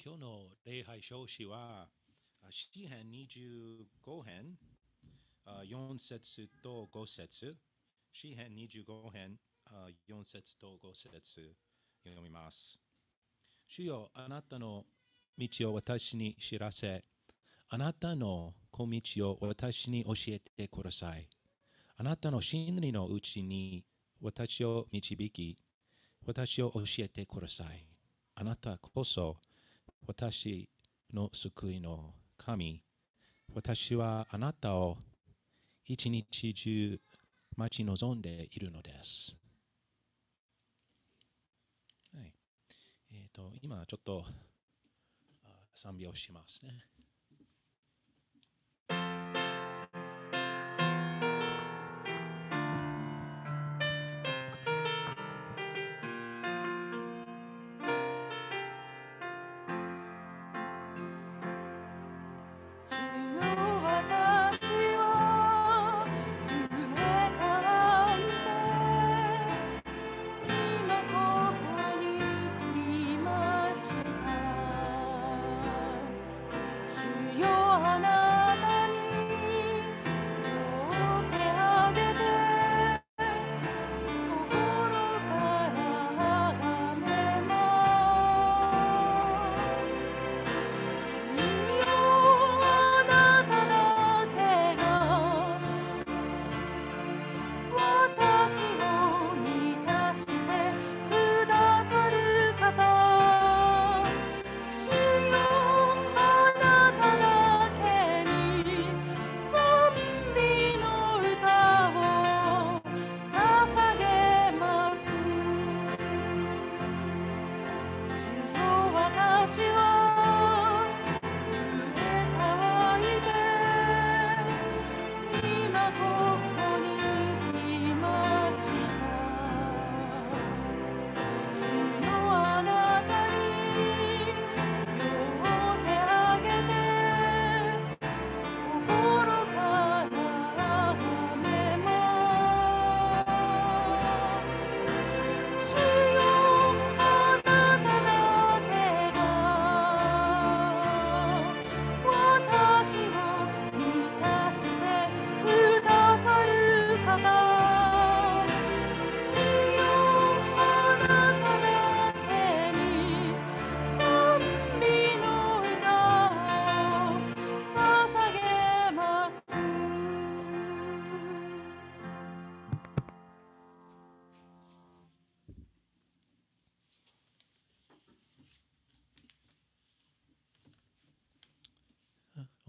今日の礼拝表紙は、あ詩編25編、4節と5節詩編25編、4節と5節読みます。主よあなたの道を私に知らせ、あなたの小道を私に教えてください。あなたの真理のうちに私を導き、私を教えてください。あなたこそ私の救いの神。私はあなたを一日中待ち望んでいるのです。はいえー、と今ちょっと賛美をしますね。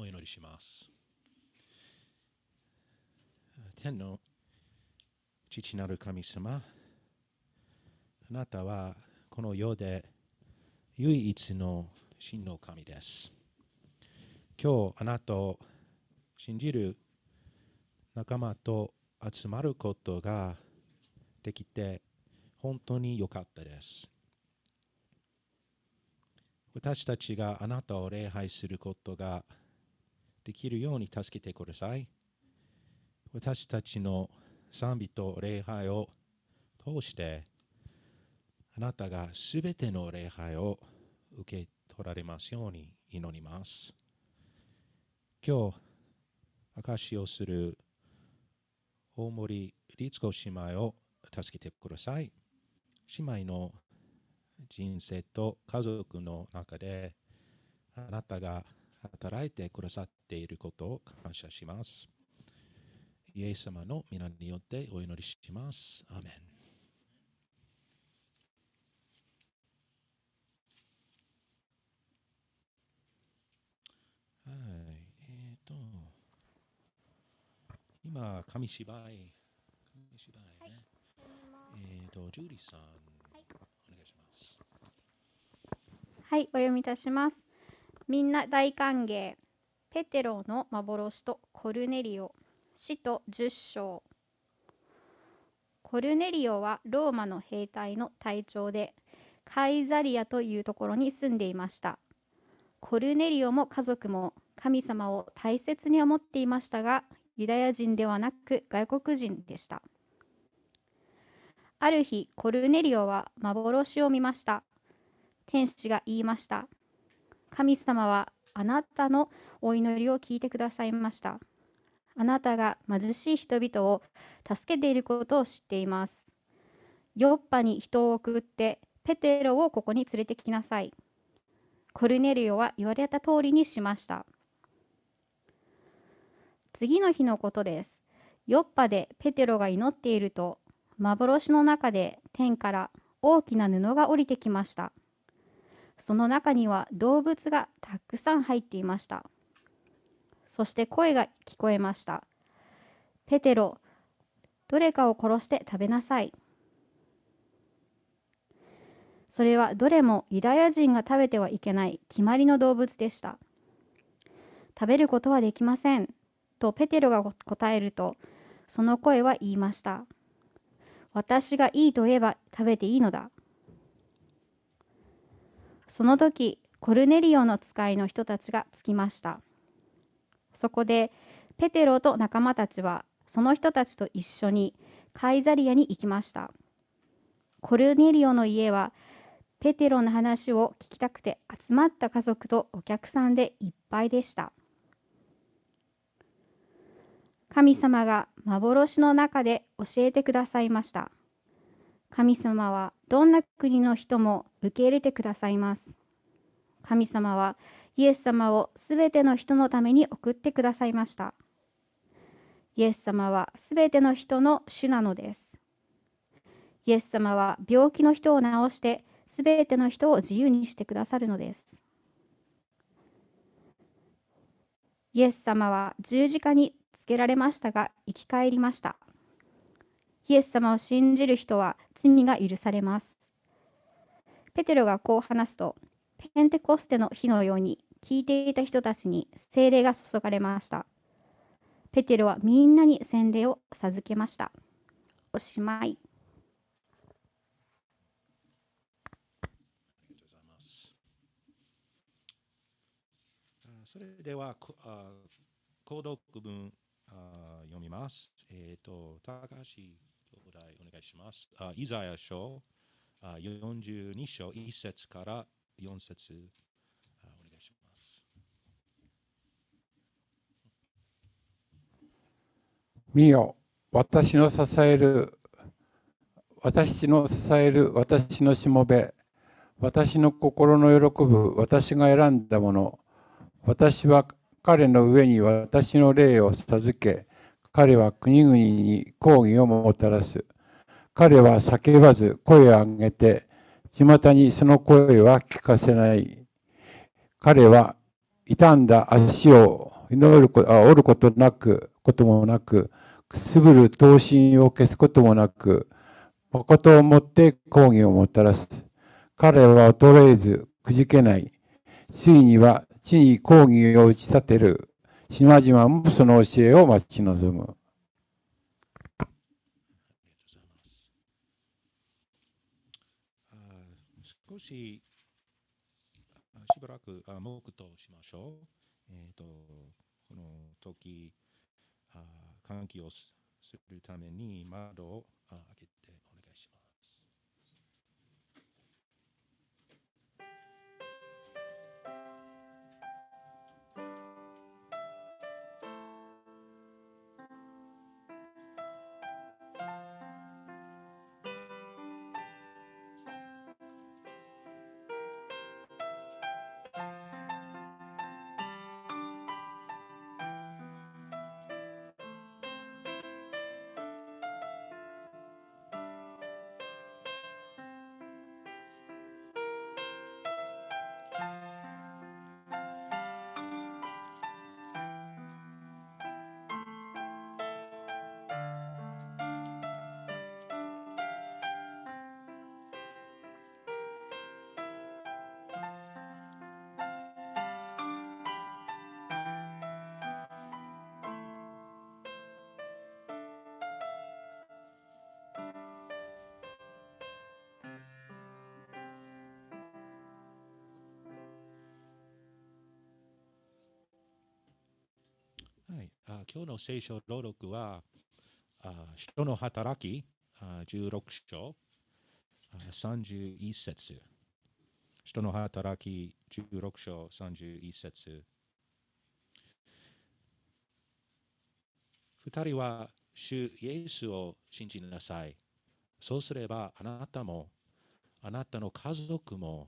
お祈りします。天の父なる神様、あなたはこの世で唯一の真の神です。今日あなたを信じる仲間と集まることができて本当に良かったです。私たちがあなたを礼拝することができるように助けてください。私たちの賛美と礼拝を通して、あなたがすべての礼拝を受け取られますように祈ります。今日、証しをする大森律子姉妹を助けてください。姉妹の人生と家族の中であなたが働いてくださっていることを感謝します。イエス様の皆によってお祈りします。アーメン。はい、えっ、と、今、紙芝居、紙芝居ね。えっ、と、ジュリーさん、お願いします。はい、お読みいたします。みんな大歓迎。ペテロの幻とコルネリオ。使徒10章。コルネリオはローマの兵隊の隊長で、カイザリアというところに住んでいました。コルネリオも家族も神様を大切に思っていましたが、ユダヤ人ではなく外国人でした。ある日、コルネリオは幻を見ました。天使が言いました。神様はあなたのお祈りを聞いてくださいました。あなたが貧しい人々を助けていることを知っています。ヨッパに人を送ってペテロをここに連れてきなさい。コルネリオは言われた通りにしました。次の日のことです。ヨッパでペテロが祈っていると、幻の中で天から大きな布が降りてきました。その中には動物がたくさん入っていました。そして声が聞こえました。ペテロ、どれかを殺して食べなさい。それはどれもユダヤ人が食べてはいけない決まりの動物でした。食べることはできません。とペテロが答えると、その声は言いました。私がいいと言えば食べていいのだ。その時、コルネリオの使いの人たちが着きました。そこで、ペテロと仲間たちは、その人たちと一緒にカイザリアに行きました。コルネリオの家は、ペテロの話を聞きたくて集まった家族とお客さんでいっぱいでした。神様が幻の中で教えてくださいました。神様はどんな国の人も受け入れてくださいます。神様はイエス様をすべての人のために送ってくださいました。イエス様はすべての人の主なのです。イエス様は病気の人を治してすべての人を自由にしてくださるのです。イエス様は十字架につけられましたが生き返りました。イエス様を信じる人は罪が許されます。ペテロがこう話すと、ペンテコステの日のように聞いていた人たちに聖霊が注がれました。ペテロはみんなに洗礼を授けました。おしまい。それでは、こあ購読文あ読みます。えっ、と、高橋兄弟お願いします。あイザヤ書42章1節から4節お願いします。見よ、私の支える、私の支える私のしもべ、私の心の喜ぶ私が選んだもの、私は彼の上に私の霊を授け、彼は国々に抗議をもたらす。彼は叫ばず声を上げて、巷にその声は聞かせない。彼は傷んだ足を祈ること、あ折ることなく、こともなく、くすぶる刀身を消すこともなく、誠をもって抗議をもたらす。彼は衰えず、くじけない。ついには地に抗議を打ち立てる。島々もその教えを待ち望む。ありがとうございます。あ少ししばらくあ黙としましょう。えっ、と、この時、あ換気をするために窓をあ今日の聖書朗読は、あ人の働きあ16章あ31節人の働き16章31節二人は主イエスを信じなさい。そうすればあなたもあなたの家族も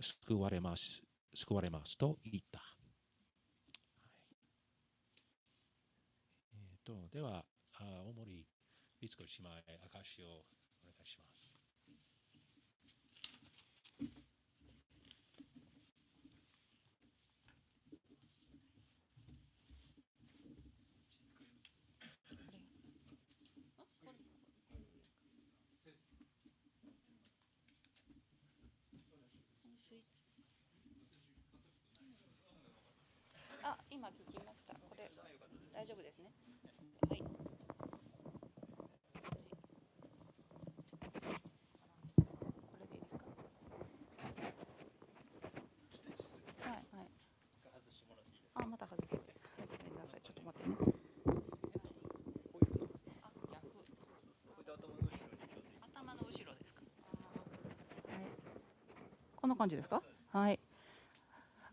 救われます救われますと言った。はいえー、とでは、あ大森律子姉妹、証をお願いします。あ、今聞きました。これ大丈夫ですね。はい。これでい。い。ですか。はい。はい。あ、また外す。ごめんなさい。ちょっと待ってね。逆。頭の後ろですか。はい。こんな感じですか。はい。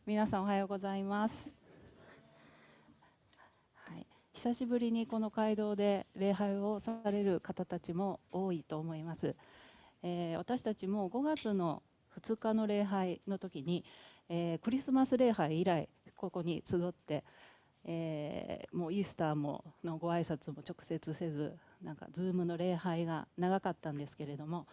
皆さんおはようござい。ます。久しぶりにこの街道で礼拝をされる方たちも多いと思います。えー私たちも5月の2日の礼拝の時に、えークリスマス礼拝以来ここに集って、えーもうイースターものご挨拶も直接せずなんかズームの礼拝が長かったんですけれども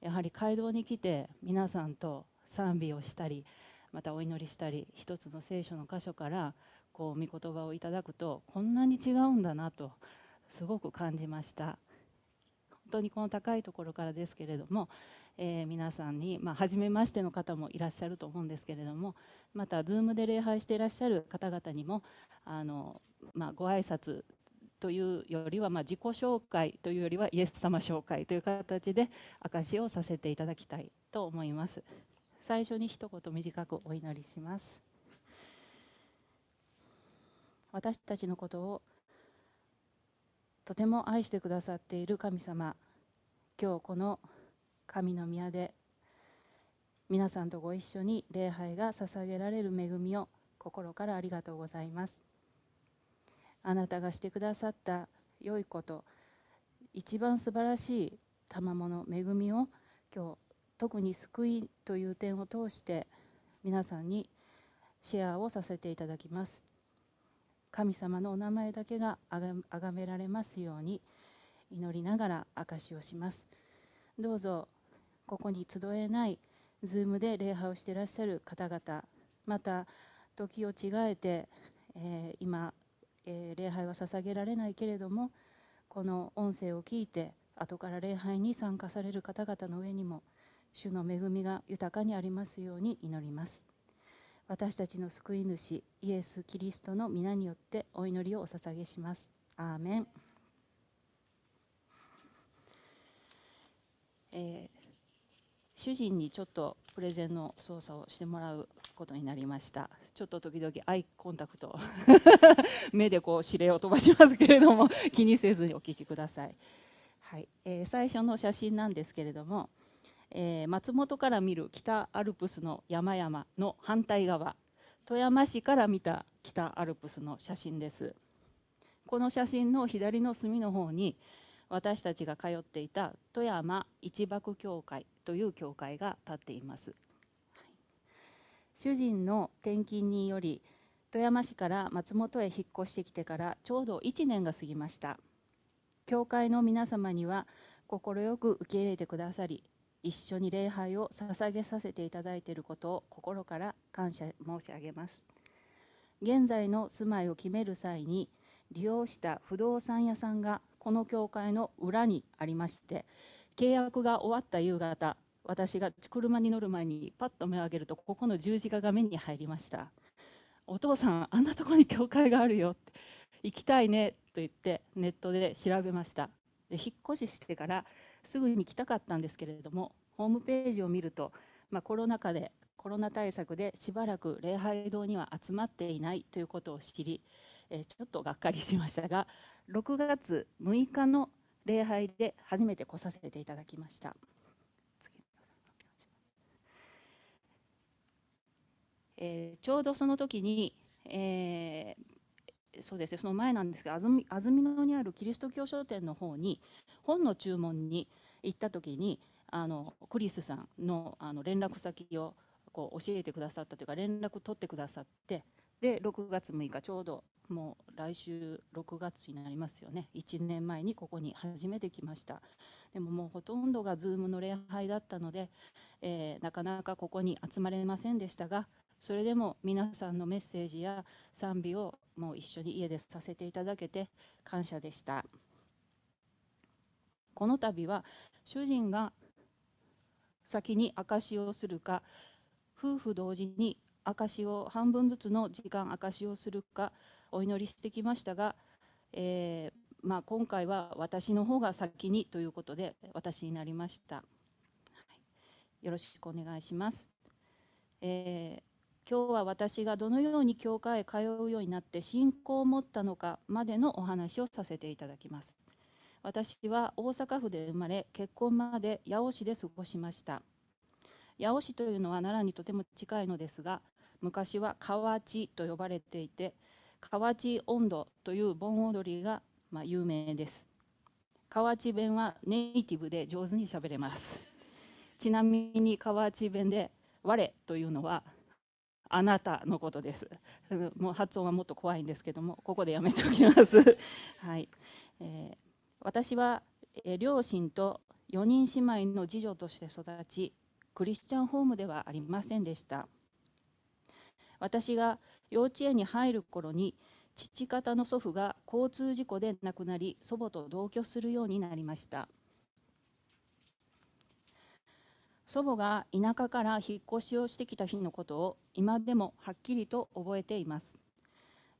やはり街道に来て皆さんと賛美をしたりまたお祈りしたり一つの聖書の箇所からこう御言葉をいただくとこんなに違うんだなとすごく感じました。本当にこの高いところからですけれども、えー皆さんに、まあ、初めましての方もいらっしゃると思うんですけれどもまた Zoom で礼拝していらっしゃる方々にもあの、まあ、ご挨拶というよりは、まあ、自己紹介というよりはイエス様紹介という形で証しをさせていただきたいと思います。最初に一言短くお祈りします。私たちのことをとても愛してくださっている神様。今日この神の宮で皆さんとご一緒に礼拝が捧げられる恵みを心からありがとうございます。あなたがしてくださった良いこと一番素晴らしい賜物恵みを今日特に救いという点を通して皆さんにシェアをさせていただきます。神様のお名前だけがあがあがめられますように祈りながら証しをします。どうぞここに集えないズームで礼拝をしていらっしゃる方々また時を違えて、えー今、えー礼拝は捧げられないけれどもこの音声を聞いて後から礼拝に参加される方々の上にも主の恵みが豊かにありますように祈ります。私たちの救い主イエス・キリストの皆によってお祈りをお捧げします。アーメン、えー主人にちょっとプレゼンの操作をしてもらうことになりました。ちょっと時々アイコンタクト。目でこう指令を飛ばしますけれども気にせずにお聞きください、はい。えー最初の写真なんですけれども、えー松本から見る北アルプスの山々の反対側富山市から見た北アルプスの写真です。この写真の左の隅の方に私たちが通っていた富山一幕教会という教会が建っています、はい主人の転勤により富山市から松本へ引っ越してきてからちょうど1年が過ぎました。教会の皆様には快く受け入れてくださり一緒に礼拝を捧げさせていただいていることを心から感謝申し上げます。現在の住まいを決める際に利用した不動産屋さんがこの教会の裏にありまして契約が終わった夕方私が車に乗る前にパッと目を上げるとここの十字架が目に入りましたお父さんあんなとこに教会があるよって行きたいねと言ってネットで調べました。で引っ越ししてからすぐに来たかったんですけれどもホームページを見ると、まあ、コロナ禍でコロナ対策でしばらく礼拝堂には集まっていないということを知り、えーちょっとがっかりしましたが6月6日の礼拝で初めて来させていただきました。えーちょうどその時に、えーそうですねその前なんですが安曇安曇野にあるキリスト教書店の方に本の注文に行った時にあのクリスさんのあの連絡先をこう教えてくださったというか連絡取ってくださってで6月6日ちょうどもう来週6月になりますよね。1年前にここに初めて来ました。でももうほとんどが Zoom の礼拝だったので、えーなかなかここに集まれませんでしたがそれでも皆さんのメッセージや賛美をもう一緒に家でさせていただけて感謝でした。この度は主人が先に証しをするか夫婦同時に証しを半分ずつの時間証しをするかお祈りしてきましたが、えーまあ、今回は私の方が先にということで私になりました、はい。よろしくお願いします、えー今日は私がどのように教会へ通うようになって信仰を持ったのかまでのお話をさせていただきます。私は大阪府で生まれ結婚まで八尾市で過ごしました。八尾市というのは奈良にとても近いのですが昔は河内と呼ばれていて河内音頭という盆踊りがまあ有名です。河内弁はネイティブで上手にしゃべれます。ちなみに河内弁で「我」というのはあなたのことです。もう発音はもっと怖いんですけども、ここでやめておきます。はい、えー私は、えー両親と4人姉妹の次女として育ち、クリスチャンホームではありませんでした。私が幼稚園に入る頃に、父方の祖父が交通事故で亡くなり、祖母と同居するようになりました。祖母が田舎から引っ越しをしてきた日のことを今でもはっきりと覚えています。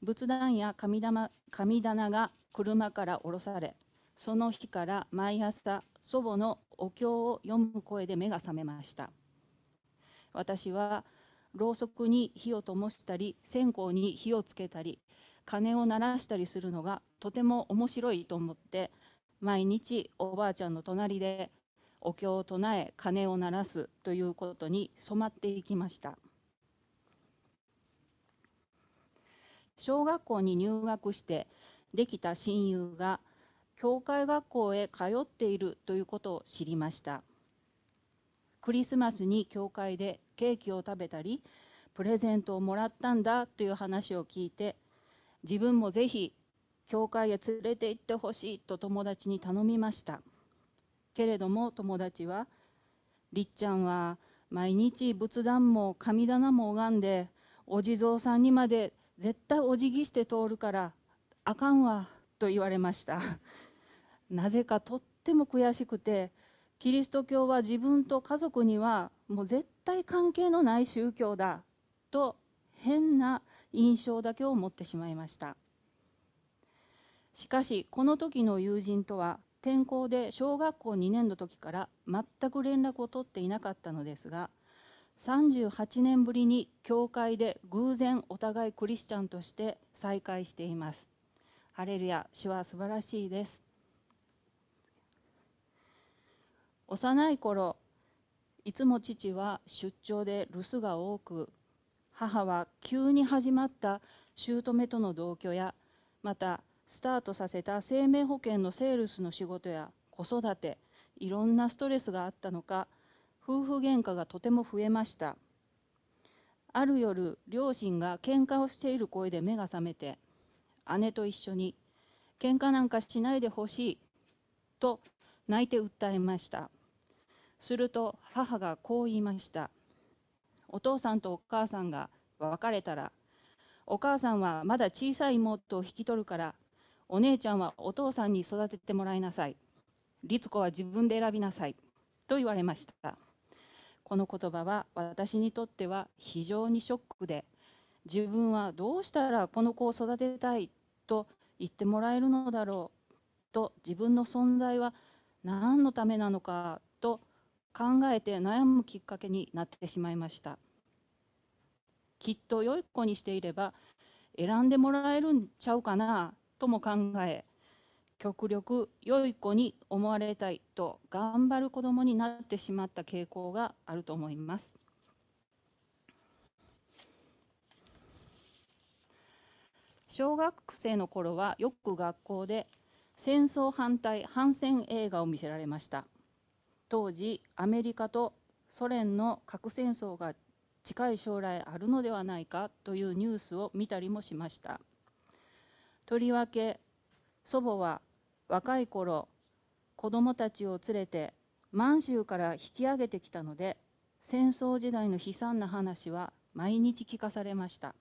仏壇や神玉神棚が車から降ろされその日から毎朝祖母のお経を読む声で目が覚めました。私はろうそくに火を灯したり線香に火をつけたり鐘を鳴らしたりするのがとても面白いと思って毎日おばあちゃんの隣でお経を唱え鐘を鳴らすということに染まっていきました。小学校に入学してできた親友が教会学校へ通っているということを知りました。クリスマスに教会でケーキを食べたりプレゼントをもらったんだという話を聞いて自分もぜひ教会へ連れて行ってほしいと友達に頼みました。けれども友達は「りっちゃんは毎日仏壇も神棚も拝んでお地蔵さんにまで絶対お辞儀して通るからあかんわ」と言われました。なぜかとっても悔しくてキリスト教は自分と家族にはもう絶対関係のない宗教だと変な印象だけを持ってしまいました。しかしこの時の友人とは転校で小学校2年の時から全く連絡を取っていなかったのですが38年ぶりに教会で偶然お互いクリスチャンとして再会しています。ハレルヤ主は素晴らしいです。幼い頃いつも父は出張で留守が多く母は急に始まった姑との同居やまたスタートさせた生命保険のセールスの仕事や子育ていろんなストレスがあったのか夫婦喧嘩がとても増えました。ある夜両親が喧嘩をしている声で目が覚めて姉と一緒に「喧嘩なんかしないでほしい」と泣いて訴えました。すると母がこう言いました。お父さんとお母さんが別れたらお母さんはまだ小さい妹を引き取るからお姉ちゃんはお父さんに育ててもらいなさい。律子は自分で選びなさい。と言われました。この言葉は私にとっては非常にショックで自分はどうしたらこの子を育てたいと言ってもらえるのだろうと自分の存在は何のためなのかと考えて悩むきっかけになってしまいました。きっと良い子にしていれば選んでもらえるんちゃうかな。とも考え極力良い子に思われたいと頑張る子供になってしまった傾向があると思います。小学生の頃はよく学校で戦争反対反戦映画を見せられました。当時アメリカとソ連の核戦争が近い将来あるのではないかというニュースを見たりもしました。とりわけ祖母は若い頃子供たちを連れて満州から引き上げてきたので戦争時代の悲惨な話は毎日聞かされました。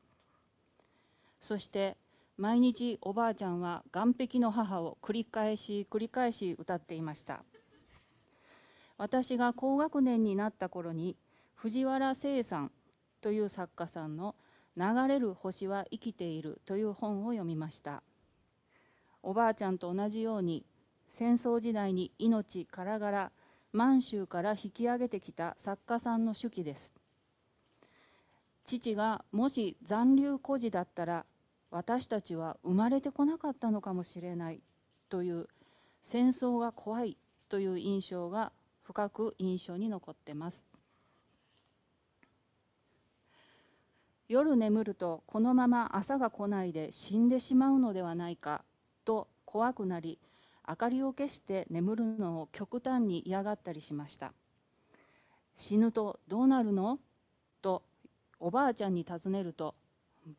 そして毎日おばあちゃんは岸壁の母を繰り返し繰り返し歌っていました。私が高学年になった頃に藤原聖さんという作家さんの「流れる星は生きている」という本を読みました。おばあちゃんと同じように戦争時代に命からがら満州から引き上げてきた作家さんの手記です。父がもし残留孤児だったら私たちは生まれてこなかったのかもしれないという戦争が怖いという印象が深く印象に残ってます。夜眠るとこのまま朝が来ないで死んでしまうのではないかと怖くなり明かりを消して眠るのを極端に嫌がったりしました。死ぬとどうなるの？とおばあちゃんに尋ねると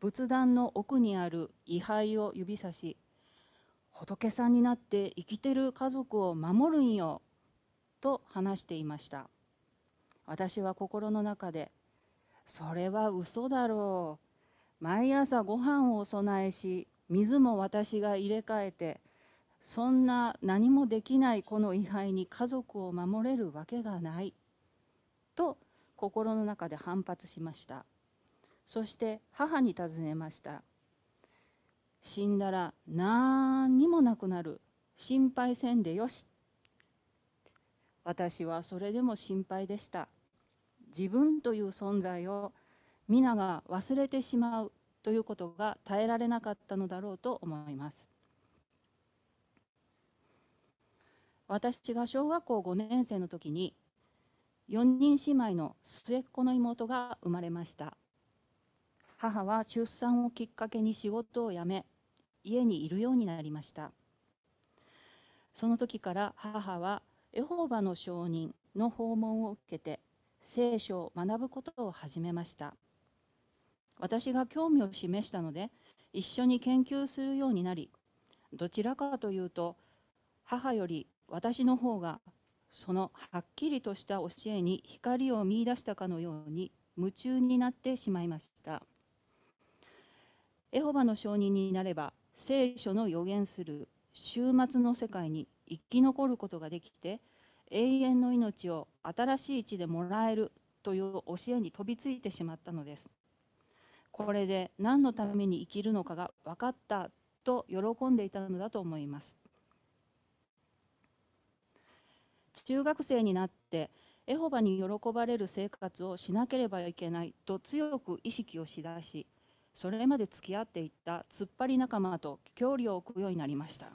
仏壇の奥にある位牌を指さし仏さんになって生きてる家族を守るんよと話していました。私は心の中でそれは嘘だろう。毎朝ご飯をお供えし水も私が入れ替えてそんな何もできないこの位牌に家族を守れるわけがないと心の中で反発しました。そして母に尋ねました。死んだら何にもなくなる。心配せんでよし。私はそれでも心配でした。自分という存在を皆が忘れてしまうということが耐えられなかったのだろうと思います。私が小学校5年生の時に4人姉妹の末っ子の妹が生まれました。母は出産をきっかけに仕事を辞め家にいるようになりました。その時から母はエホバの証人の訪問を受けて聖書を学ぶことを始めました。私が興味を示したので一緒に研究するようになりどちらかというと母より私の方がそのはっきりとした教えに光を見いだしたかのように夢中になってしまいました。エホバの証人になれば聖書の予言する終末の世界に生き残ることができて永遠の命を新しい地でもらえるという教えに飛びついてしまったのです。これで何のために生きるのかが分かったと喜んでいたのだと思います。中学生になってエホバに喜ばれる生活をしなければいけないと強く意識をしだしそれまで付き合っていった突っ張り仲間と距離を置くようになりました。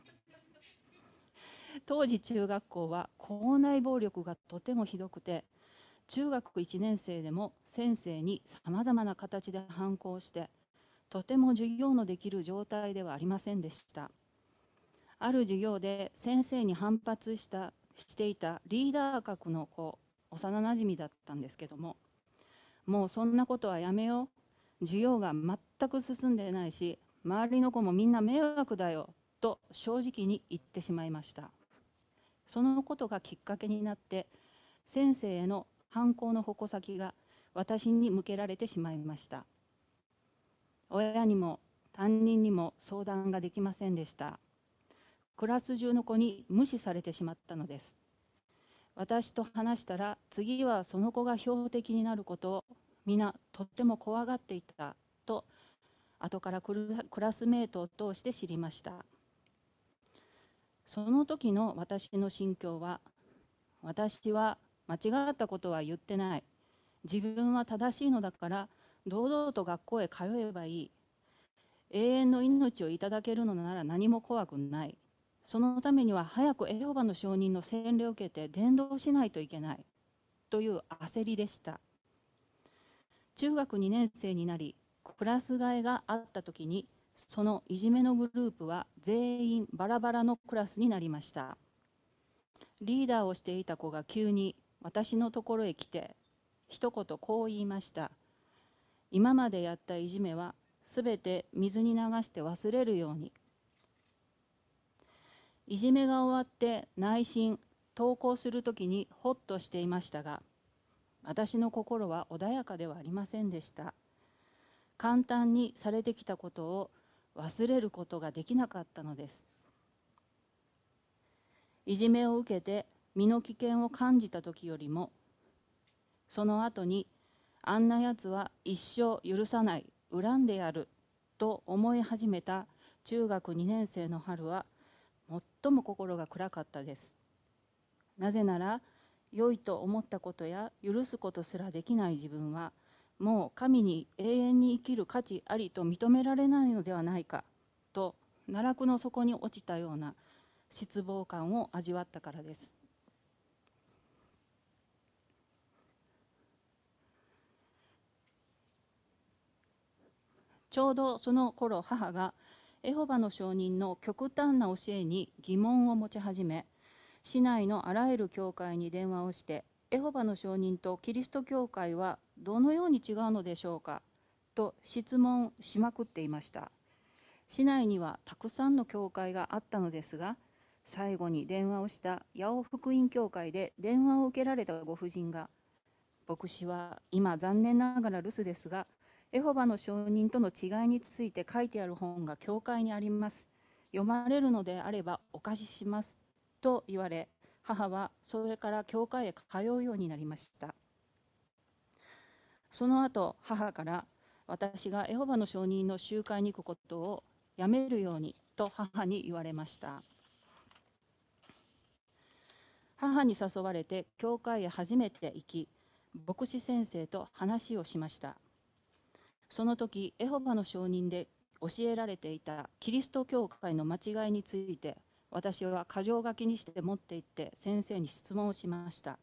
当時中学校は校内暴力がとてもひどくて中学1年生でも先生にさまざまな形で反抗してとても授業のできる状態ではありませんでした。ある授業で先生に反発したしていたリーダー格の子幼なじみだったんですけどももうそんなことはやめよう。授業が全く進んでないし周りの子もみんな迷惑だよと正直に言ってしまいました。そのことがきっかけになって先生への反抗の矛先が私に向けられてしまいました。親にも担任にも相談ができませんでした。クラス中の子に無視されてしまったのです。私と話したら次はその子が標的になることを皆とっても怖がっていたと後からクラスメートを通して知りました。その時の私の心境は私は間違ったことは言ってない。自分は正しいのだから堂々と学校へ通えばいい。永遠の命をいただけるのなら何も怖くない。そのためには早くエホバの証人の洗礼を受けて伝道しないといけない。という焦りでした。中学2年生になりクラス替えがあった時にそのいじめのグループは全員バラバラのクラスになりました。リーダーをしていた子が急に私のところへ来て一言こう言いました。今までやったいじめはすべて水に流して忘れるように。いじめが終わって内心登校するときにほっとしていましたが私の心は穏やかではありませんでした。簡単にされてきたことを忘れることができなかったのです。いじめを受けて身の危険を感じた時よりもその後にあんなやつは一生許さない恨んでやると思い始めた中学2年生の春は最も心が暗かったです。なぜなら良いと思ったことや許すことすらできない自分はもう神に永遠に生きる価値ありと認められないのではないかと奈落の底に落ちたような失望感を味わったからです。ちょうどその頃母がエホバの証人の極端な教えに疑問を持ち始め市内のあらゆる教会に電話をしてエホバの証人とキリスト教会はどのように違うのでしょうか？と質問しまくっていました。市内にはたくさんの教会があったのですが最後に電話をした八尾福音教会で電話を受けられたご婦人が牧師は今残念ながら留守ですがエホバの証人との違いについて書いてある本が教会にあります。読まれるのであればお貸ししますと言われ母はそれから教会へ通うようになりました。その後母から私がエホバの証人の集会に行くことをやめるようにと母に言われました。母に誘われて教会へ初めて行き牧師先生と話をしました。その時エホバの証人で教えられていたキリスト教会の間違いについて私は箇条書きにして持って行って先生に質問をしました。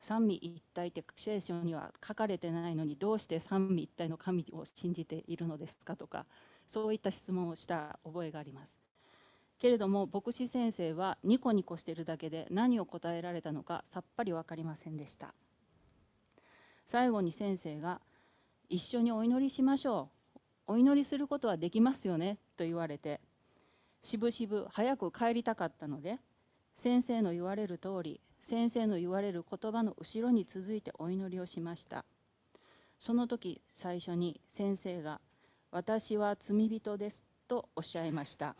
三位一体って聖書には書かれてないのにどうして三位一体の神を信じているのですかとかそういった質問をした覚えがあります。けれども牧師先生はニコニコしているだけで何を答えられたのかさっぱり分かりませんでした。最後に先生が「一緒にお祈りしましょう。お祈りすることはできますよね」と言われてしぶしぶ早く帰りたかったので先生の言われる通り先生の言われる言葉の後ろに続いてお祈りをしました。その時最初に先生が「私は罪人です」とおっしゃいました。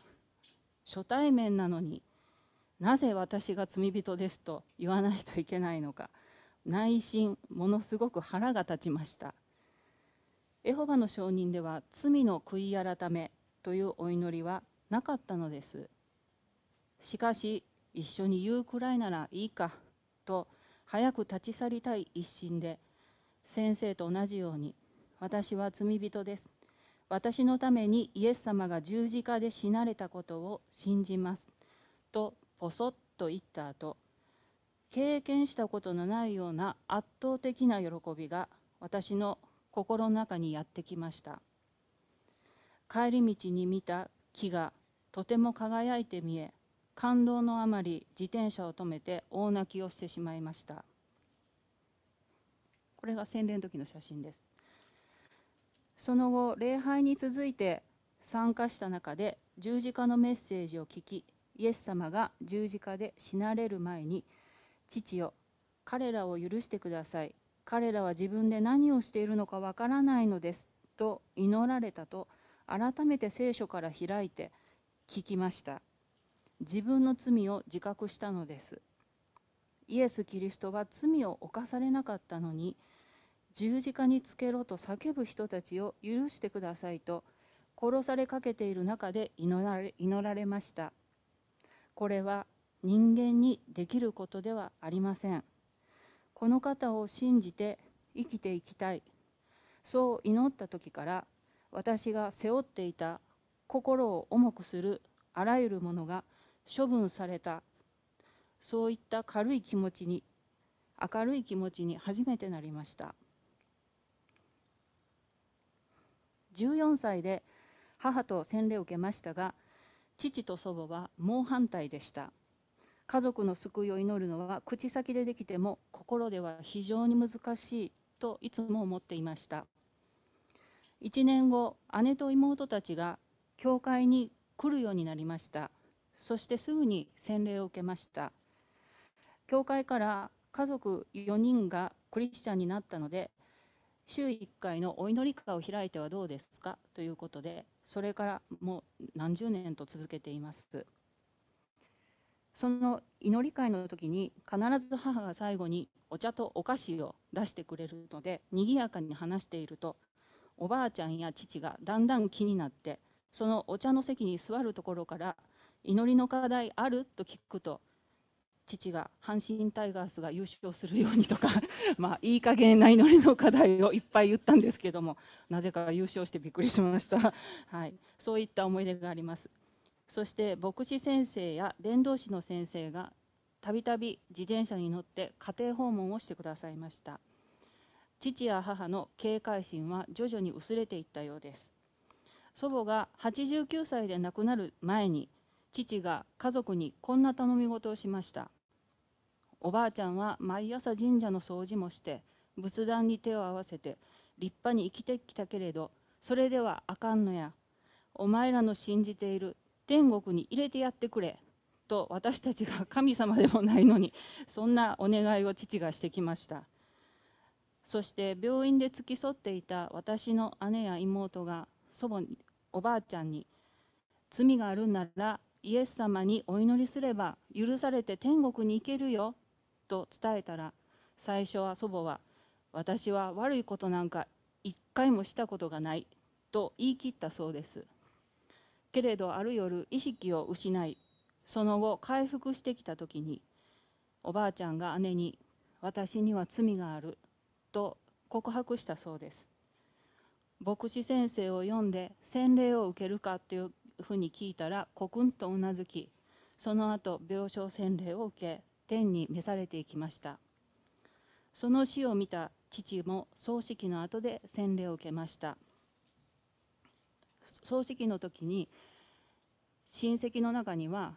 初対面なのになぜ私が罪人ですと言わないといけないのか内心ものすごく腹が立ちました。エホバの証人では罪の悔い改めというお祈りはなかったのです。しかし一緒に言うくらいならいいかと早く立ち去りたい一心で先生と同じように私は罪人です。私のためにイエス様が十字架で死なれたことを信じます。とポソッと言った後経験したことのないような圧倒的な喜びが私の心の中にやってきました。帰り道に見た木がとても輝いて見え感動のあまり自転車を止めて大泣きをしてしまいました。これが洗礼の時の写真です。その後礼拝に続いて参加した中で十字架のメッセージを聞きイエス様が十字架で死なれる前に父よ彼らを許してください。彼らは自分で何をしているのかわからないのですと祈られたと改めて聖書から開いて聞きました。自分の罪を自覚したのです。イエス・キリストは罪を犯されなかったのに十字架につけろと叫ぶ人たちを許してくださいと殺されかけている中で祈られ祈られました。これは人間にできることではありません。この方を信じて生きていきたい。そう祈った時から私が背負っていた心を重くするあらゆるものが処分された。そういった軽い気持ちに明るい気持ちに初めてなりました。14歳で母と洗礼を受けましたが父と祖母は猛反対でした。家族の救いを祈るのは口先でできても心では非常に難しいといつも思っていました。1年後姉と妹たちが教会に来るようになりました。そしてすぐに洗礼を受けました。教会から家族4人がクリスチャンになったので週1回のお祈り会を開いてはどうですか？ということでそれからもう何十年と続けています。その祈り会の時に必ず母が最後にお茶とお菓子を出してくれるので賑やかに話しているとおばあちゃんや父がだんだん気になってそのお茶の席に座るところから「祈りの課題ある?」と聞くと父が阪神タイガースが優勝するようにとか まあいい加減な祈りの課題をいっぱい言ったんですけどもなぜか優勝してびっくりしました、はい、そういった思い出があります。そして牧師先生や伝道師の先生がたびたび自転車に乗って家庭訪問をしてくださいました。父や母の警戒心は徐々に薄れていったようです。祖母が89歳で亡くなる前に父が家族にこんな頼み事をしました。おばあちゃんは毎朝神社の掃除もして仏壇に手を合わせて立派に生きてきたけれどそれではあかんのや。お前らの信じている天国に入れてやってくれと私たちが 神様でもないのにそんなお願いを父がしてきました。そして病院で付き添っていた私の姉や妹が祖母におばあちゃんに罪があるならイエス様にお祈りすれば許されて天国に行けるよと伝えたら最初は祖母は私は悪いことなんか一回もしたことがないと言い切ったそうです。けれどある夜意識を失いその後回復してきた時におばあちゃんが姉に「私には罪がある」と告白したそうです。牧師先生を読んで洗礼を受けるかっていうふうに聞いたらコクンとうなずきその後病床洗礼を受け天に召されていきました。その死を見た父も葬式の後で洗礼を受けました。葬式の時に親戚の中には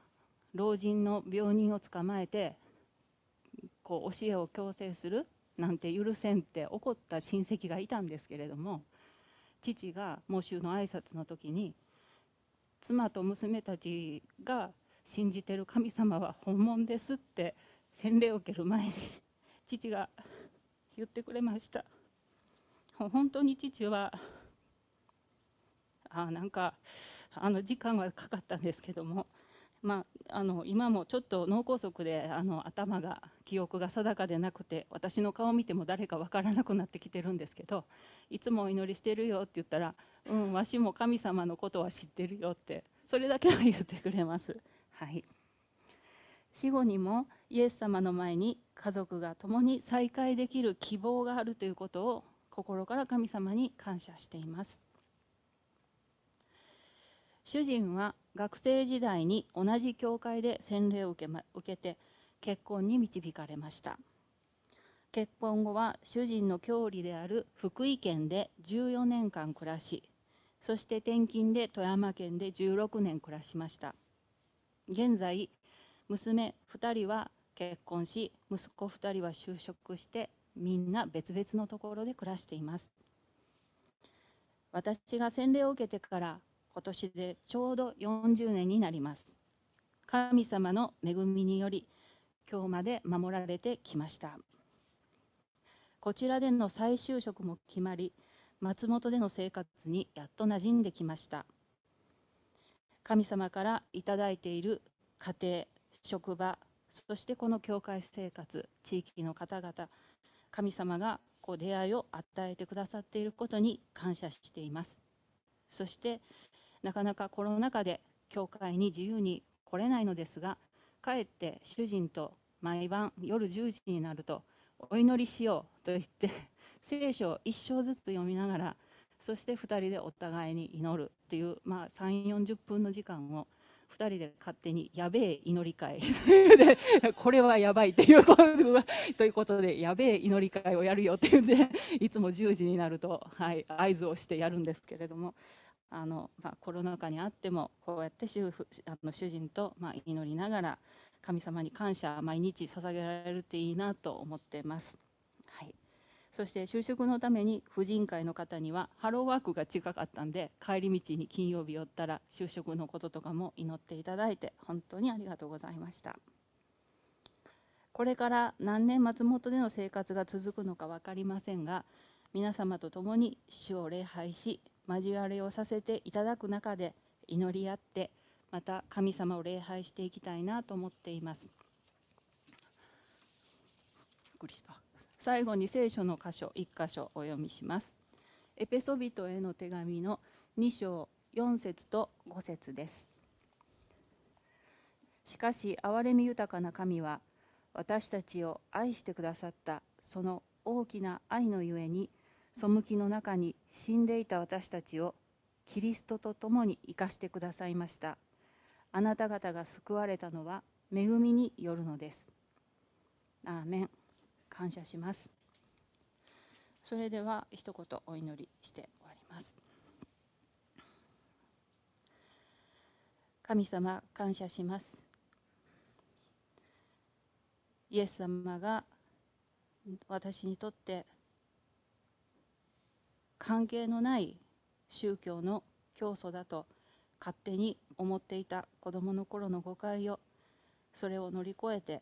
老人の病人を捕まえてこう教えを強制するなんて許せんって怒った親戚がいたんですけれども父が喪主の挨拶の時に妻と娘たちが信じてる神様は本物ですって洗礼を受ける前に 父が言ってくれました。本当に父はあなんかあの時間はかかったんですけども、まあ、あの今もちょっと脳梗塞であの頭が記憶が定かでなくて私の顔を見ても誰か分からなくなってきてるんですけどいつもお祈りしてるよって言ったら「うんわしも神様のことは知ってるよ」ってそれだけは言ってくれます。はい死後にもイエス様の前に家族が共に再会できる希望があるということを心から神様に感謝しています主人は学生時代に同じ教会で洗礼を受け,、ま、受けて結婚に導かれました。結婚後は主人の郷里である福井県で14年間暮らしそして転勤で富山県で16年暮らしました。現在娘2人は結婚し息子2人は就職してみんな別々のところで暮らしています。私が洗礼を受けてから今年でちょうど40年になります。神様の恵みにより今日まで守られてきました。こちらでの再就職も決まり松本での生活にやっと馴染んできました。神様からいただいている家庭職場そしてこの教会生活地域の方々神様がこう出会いを与えてくださっていることに感謝しています。そしてなかなかコロナ禍で教会に自由に来れないのですがかえって主人と毎晩夜10時になるとお祈りしようと言って 聖書を一章ずつ読みながらそして2人でお互いに祈るっていう、まあ、3 4 0分の時間を2人で勝手にやべえ祈り会。でこれはやばいっていうこと ということでやべえ祈り会をやるよっていうんでいつも10時になると、はい、合図をしてやるんですけれども。あの、まあ、コロナ禍にあってもこうやって主婦あの主人と、まあ、祈りながら神様に感謝毎日捧げられるっていいなと思っています。はいそして就職のために婦人会の方にはハローワークが近かったんで帰り道に金曜日寄ったら就職のこととかも祈っていただいて本当にありがとうございましたこれから何年松本での生活が続くのか分かりませんが皆様と共に主を礼拝し交わりをさせていただく中で祈り合ってまた神様を礼拝していきたいなと思っています最後に聖書の箇所1箇所お読みします。エペソビトへの手紙の2章4節と5節です。しかし憐れみ豊かな神は私たちを愛してくださったその大きな愛のゆえに背きの中に死んでいた私たちをキリストと共に生かしてくださいました。あなた方が救われたのは恵みによるのです。アーメン。感謝しますそれでは一言お祈りして終わります神様感謝しますイエス様が私にとって関係のない宗教の教祖だと勝手に思っていた子供の頃の誤解をそれを乗り越えて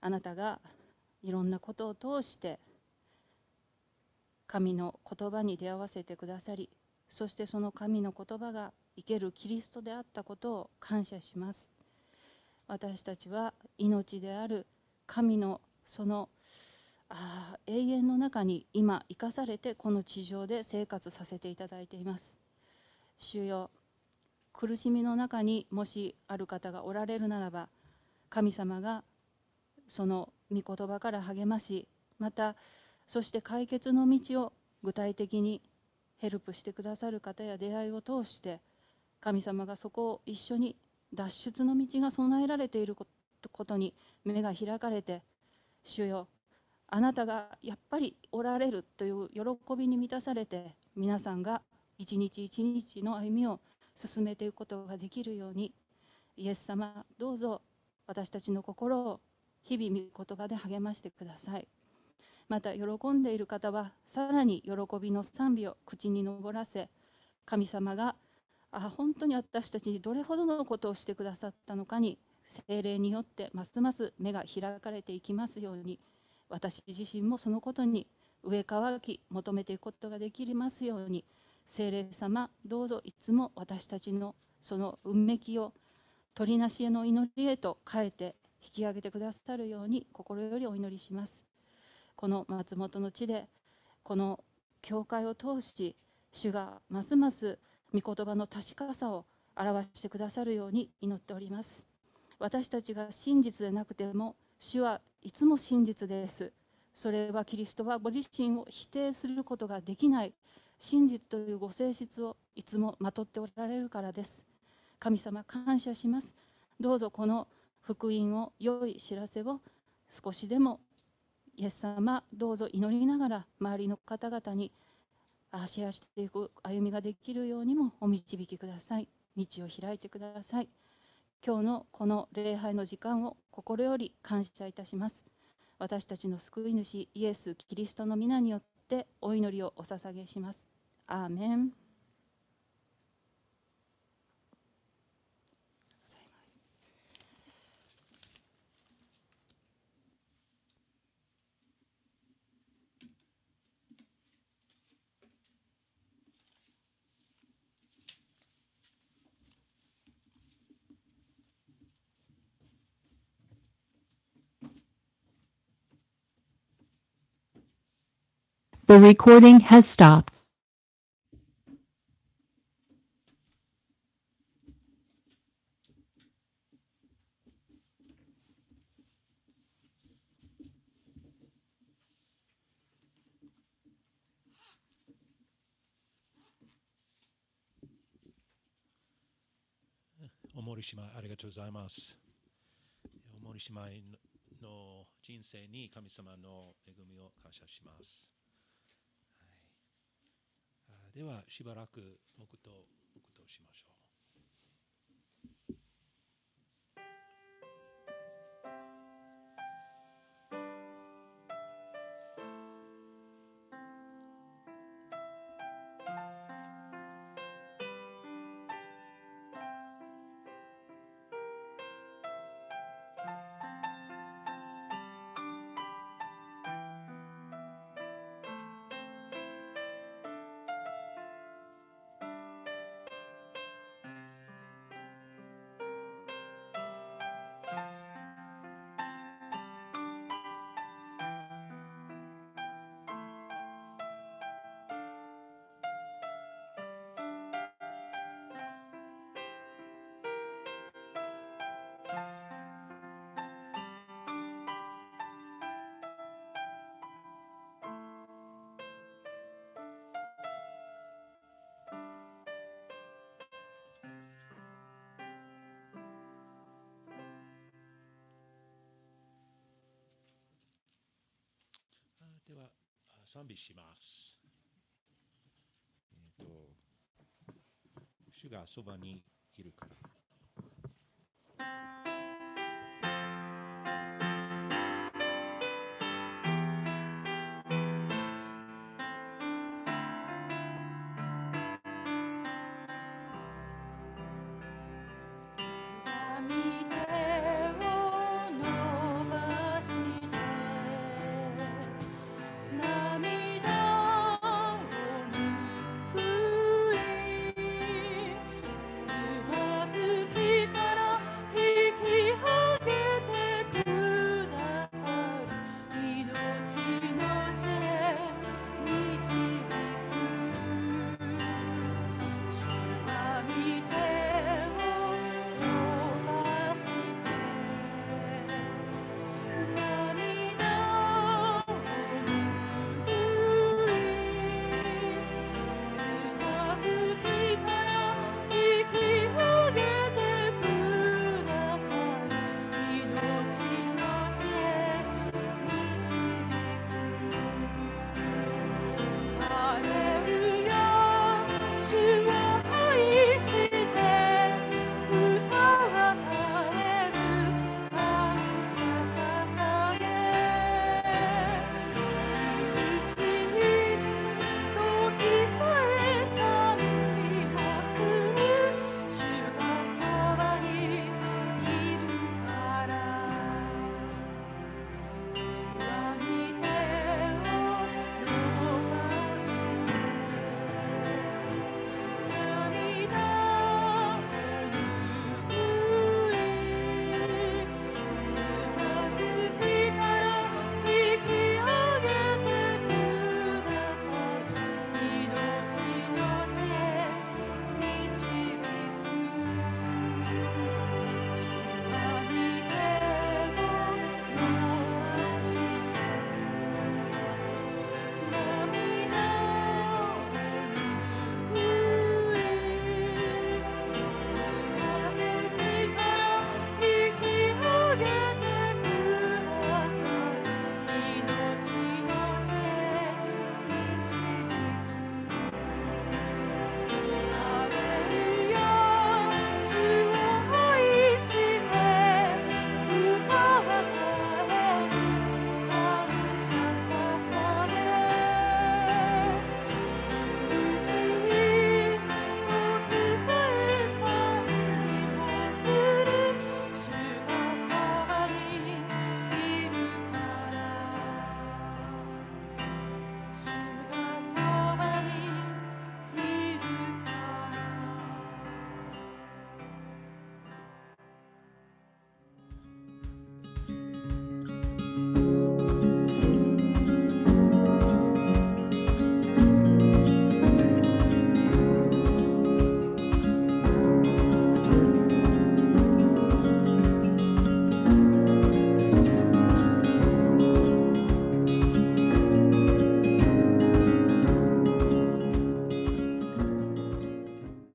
あなたがいろんなことを通して神の言葉に出会わせてくださりそしてその神の言葉が生けるキリストであったことを感謝します。私たちは命である神のそのあ永遠の中に今生かされてこの地上で生活させていただいています。主よ苦しみの中にもしある方がおられるならば神様がその御言葉から励ましまたそして解決の道を具体的にヘルプしてくださる方や出会いを通して神様がそこを一緒に脱出の道が備えられていることに目が開かれて主よあなたがやっぱりおられるという喜びに満たされて皆さんが一日一日の歩みを進めていくことができるようにイエス様どうぞ私たちの心を日々御言葉で励ましてください。また喜んでいる方はさらに喜びの賛美を口に上らせ神様があ本当に私たちにどれほどのことをしてくださったのかに精霊によってますます目が開かれていきますように私自身もそのことに上乾き求めていくことができますように精霊様どうぞいつも私たちのその運命を鳥なしへの祈りへと変えて引き上げてくださるように心よりお祈りします。この松本の地でこの教会を通し主がますます御言葉の確かさを表してくださるように祈っております。私たちが真実でなくても主はいつも真実です。それはキリストはご自身を否定することができない。真実というご性質をいつもまとっておられるからです。神様感謝します。どうぞこの福音を良い知らせを少しでも。イエス様どうぞ祈りながら周りの方々にシェアしていく歩みができるようにもお導きください。道を開いてください。今日のこの礼拝の時間を心より感謝いたします。私たちの救い主イエス・キリストの皆によってお祈りをお捧げします。アーメン。The recording has stopped. お森姉妹、ありがとうございます。お森姉妹の人生に神様の恵みを感謝します。ではしばらく黙祷黙祷しましょう。では賛美します。えっ、と主がそばにいるから。